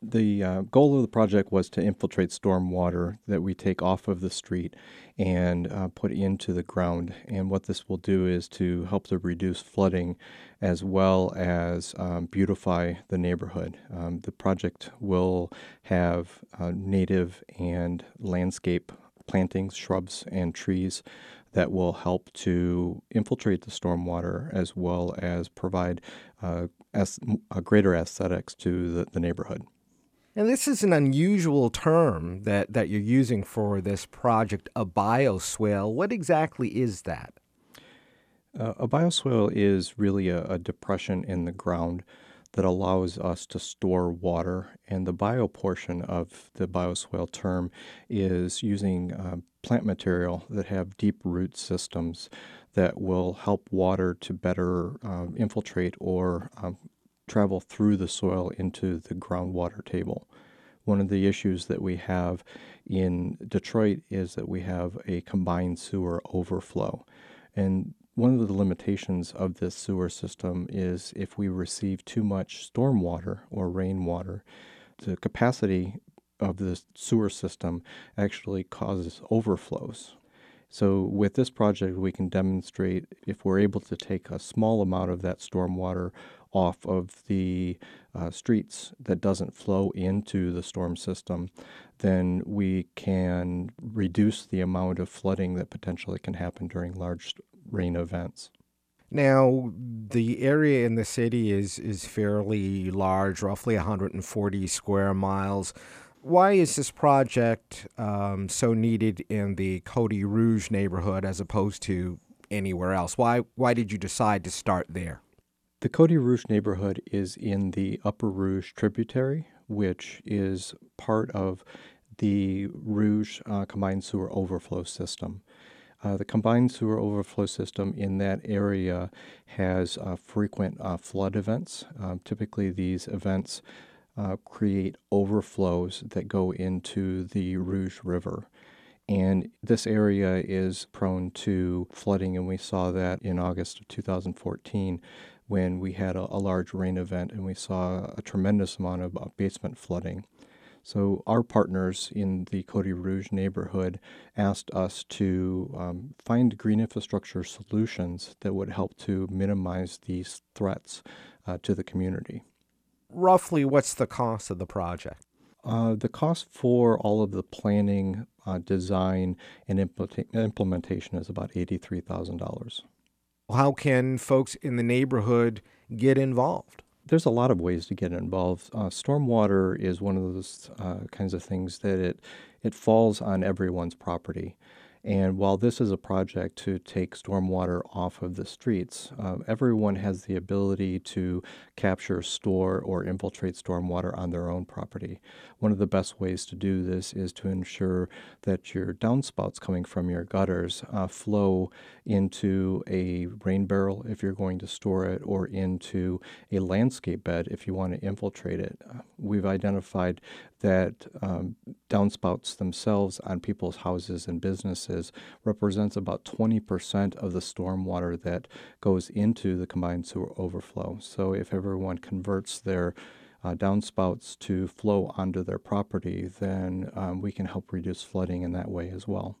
The uh, goal of the project was to infiltrate storm water that we take off of the street and uh, put into the ground. And what this will do is to help to reduce flooding as well as um, beautify the neighborhood. Um, the project will have uh, native and landscape plantings, shrubs, and trees that will help to infiltrate the stormwater as well as provide uh, as, a greater aesthetics to the, the neighborhood. And this is an unusual term that, that you're using for this project, a bioswale. What exactly is that? Uh, a bioswale is really a, a, depression in the ground that allows us to store water. And the bio portion of the bioswale term is using uh, plant material that have deep root systems that will help water to better uh, infiltrate or um, travel through the soil into the groundwater table. One of the issues that we have in Detroit is that we have a combined sewer overflow. And one of the limitations of this sewer system is if we receive too much stormwater or rainwater, the capacity of the sewer system actually causes overflows. So, with this project, we can demonstrate if we're able to take a small amount of that stormwater off of the uh, streets that doesn't flow into the storm system, then we can reduce the amount of flooding that potentially can happen during large rain events. Now, the area in the city is, is fairly large, roughly 140 square miles. Why is this project um, so needed in the Cody Rouge neighborhood as opposed to anywhere else? Why, why did you decide to start there? The Cody Rouge neighborhood is in the Upper Rouge tributary, which is part of the Rouge uh, combined sewer overflow system. Uh, the combined sewer overflow system in that area has uh, frequent uh, flood events. Um, typically, these events uh, create overflows that go into the Rouge River. And this area is prone to flooding, and we saw that in August of 2014 when we had a, a large rain event and we saw a tremendous amount of basement flooding. So, our partners in the Cody Rouge neighborhood asked us to um, find green infrastructure solutions that would help to minimize these threats uh, to the community. Roughly, what's the cost of the project? Uh, the cost for all of the planning, uh, design, and implementation is about $83,000. How can folks in the neighborhood get involved? There's a lot of ways to get involved. Uh, stormwater is one of those uh, kinds of things that it it falls on everyone's property. And while this is a project to take stormwater off of the streets, uh, everyone has the ability to capture, store, or infiltrate stormwater on their own property. One of the best ways to do this is to ensure that your downspouts coming from your gutters uh, flow into a rain barrel if you're going to store it, or into a landscape bed if you want to infiltrate it. We've identified that um, downspouts themselves on people's houses and businesses represents about 20% of the storm water that goes into the combined sewer overflow. So if everyone converts their uh, downspouts to flow onto their property, then um, we can help reduce flooding in that way as well.